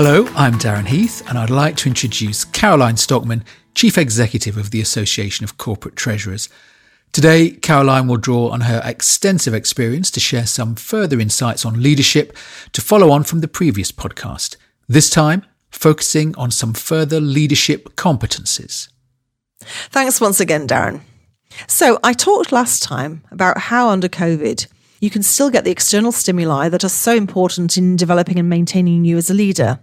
Hello, I'm Darren Heath, and I'd like to introduce Caroline Stockmann, Chief Executive of the Association of Corporate Treasurers. Today, Caroline will draw on her extensive experience to share some further insights on leadership to follow on from the previous podcast, this time focusing on some further leadership competencies. Thanks once again, Darren. So, I talked last time about how under COVID, you can still get the external stimuli that are so important in developing and maintaining you as a leader.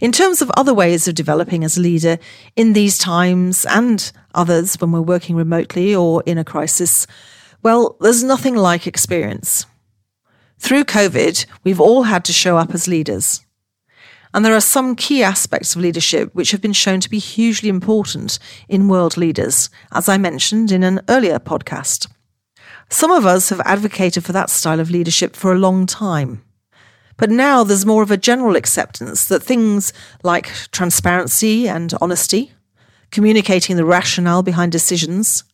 In terms of other ways of developing as a leader in these times and others when we're working remotely or in a crisis, well, there's nothing like experience. Through COVID, we've all had to show up as leaders. And there are some key aspects of leadership which have been shown to be hugely important in world leaders, as I mentioned in an earlier podcast. Some of us have advocated for that style of leadership for a long time. But now there's more of a general acceptance that things like transparency and honesty, communicating the rationale behind decisions,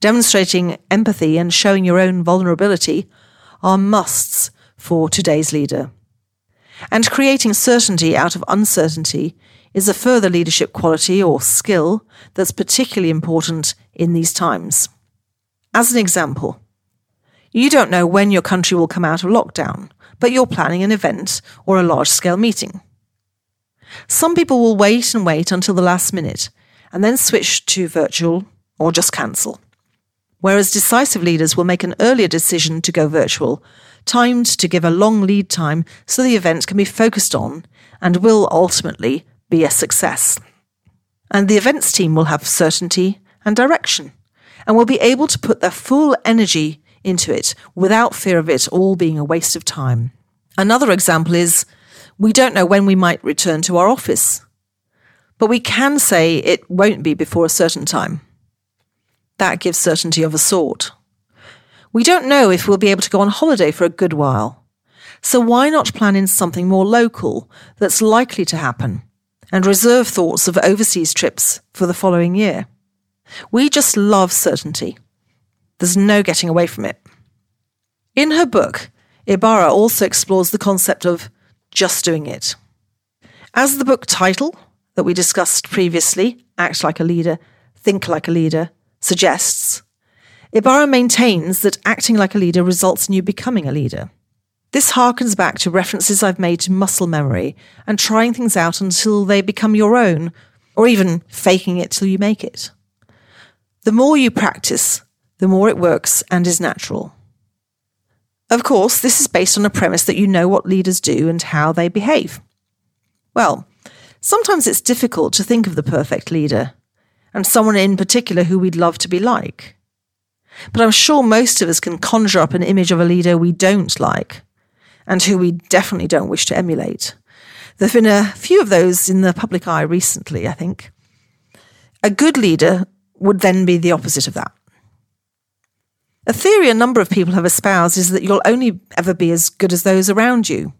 demonstrating empathy and showing your own vulnerability are musts for today's leader. And creating certainty out of uncertainty is a further leadership quality or skill that's particularly important in these times. As an example, you don't know when your country will come out of lockdown but you're planning an event or a large scale meeting. Some people will wait and wait until the last minute and then switch to virtual or just cancel. Whereas decisive leaders will make an earlier decision to go virtual, timed to give a long lead time so the event can be focused on and will ultimately be a success. And the events team will have certainty and direction and will be able to put their full energy into it without fear of it all being a waste of time. Another example is we don't know when we might return to our office, but we can say it won't be before a certain time. That gives certainty of a sort. We don't know if we'll be able to go on holiday for a good while. So why not plan in something more local that's likely to happen and reserve thoughts of overseas trips for the following year? We just love certainty. There's no getting away from it. In her book, Ibarra also explores the concept of just doing it. As the book title that we discussed previously, Act Like a Leader, Think Like a Leader, suggests, Ibarra maintains that acting like a leader results in you becoming a leader. This harkens back to references I've made to muscle memory and trying things out until they become your own, or even faking it till you make it. The more you practice, the more it works and is natural. Of course, this is based on a premise that you know what leaders do and how they behave. Well, sometimes it's difficult to think of the perfect leader, and someone in particular who we'd love to be like. But I'm sure most of us can conjure up an image of a leader we don't like, and who we definitely don't wish to emulate. There have been a few of those in the public eye recently, I think. A good leader would then be the opposite of that. A theory a number of people have espoused is that you'll only ever be as good as those around you.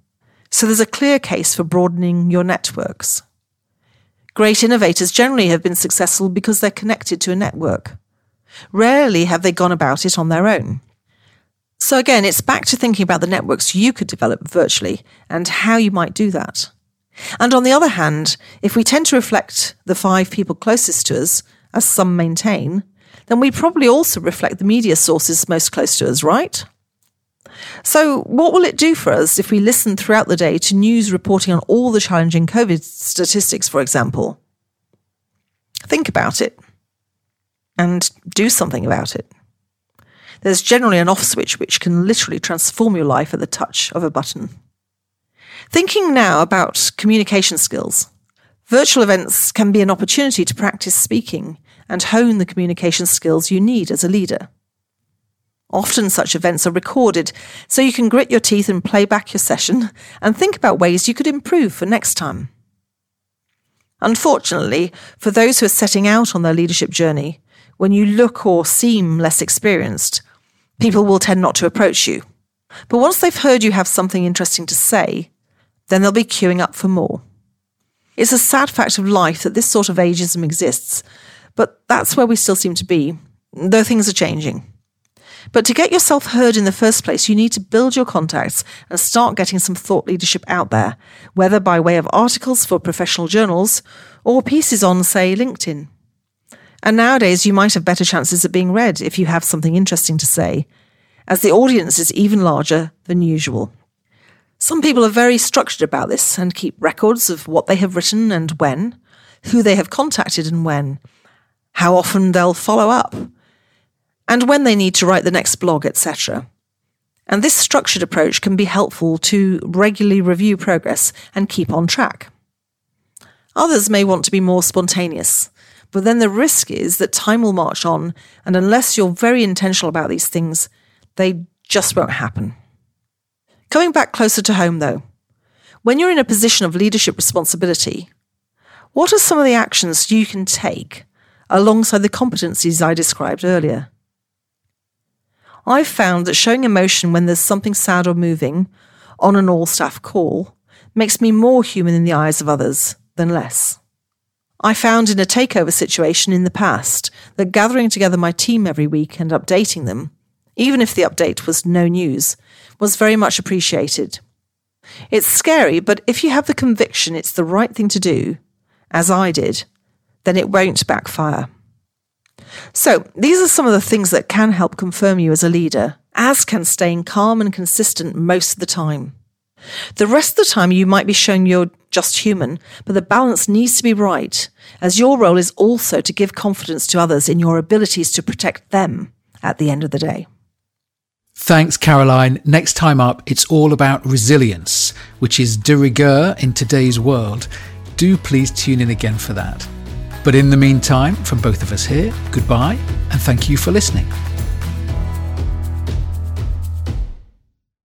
So there's a clear case for broadening your networks. Great innovators generally have been successful because they're connected to a network. Rarely have they gone about it on their own. So again, it's back to thinking about the networks you could develop virtually and how you might do that. And on the other hand, if we tend to reflect the five people closest to us, as some maintain, then we probably also reflect the media sources most close to us, right? So, what will it do for us if we listen throughout the day to news reporting on all the challenging COVID statistics, for example? Think about it and do something about it. There's generally an off switch which can literally transform your life at the touch of a button. Thinking now about communication skills, virtual events can be an opportunity to practice speaking and hone the communication skills you need as a leader. Often such events are recorded, so you can grit your teeth and play back your session and think about ways you could improve for next time. Unfortunately, for those who are setting out on their leadership journey, when you look or seem less experienced, people will tend not to approach you. But once they've heard you have something interesting to say, then they'll be queuing up for more. It's a sad fact of life that this sort of ageism exists, but that's where we still seem to be, though things are changing. But to get yourself heard in the first place, you need to build your contacts and start getting some thought leadership out there, whether by way of articles for professional journals or pieces on, say, LinkedIn. And nowadays, you might have better chances of being read if you have something interesting to say, as the audience is even larger than usual. Some people are very structured about this and keep records of what they have written and when, who they have contacted and when, how often they'll follow up, and when they need to write the next blog, etc. And this structured approach can be helpful to regularly review progress and keep on track. Others may want to be more spontaneous, but then the risk is that time will march on, and unless you're very intentional about these things, they just won't happen. Coming back closer to home, though, when you're in a position of leadership responsibility, what are some of the actions you can take alongside the competencies I described earlier. I've found that showing emotion when there's something sad or moving on an all staff call makes me more human in the eyes of others than less. I found in a takeover situation in the past that gathering together my team every week and updating them, even if the update was no news, was very much appreciated. It's scary, but if you have the conviction it's the right thing to do, as I did, then it won't backfire. So, these are some of the things that can help confirm you as a leader, as can staying calm and consistent most of the time. The rest of the time, you might be showing you're just human, but the balance needs to be right, as your role is also to give confidence to others in your abilities to protect them at the end of the day. Thanks, Caroline. Next time up, it's all about resilience, which is de rigueur in today's world. Do please tune in again for that. But in the meantime, from both of us here, goodbye and thank you for listening.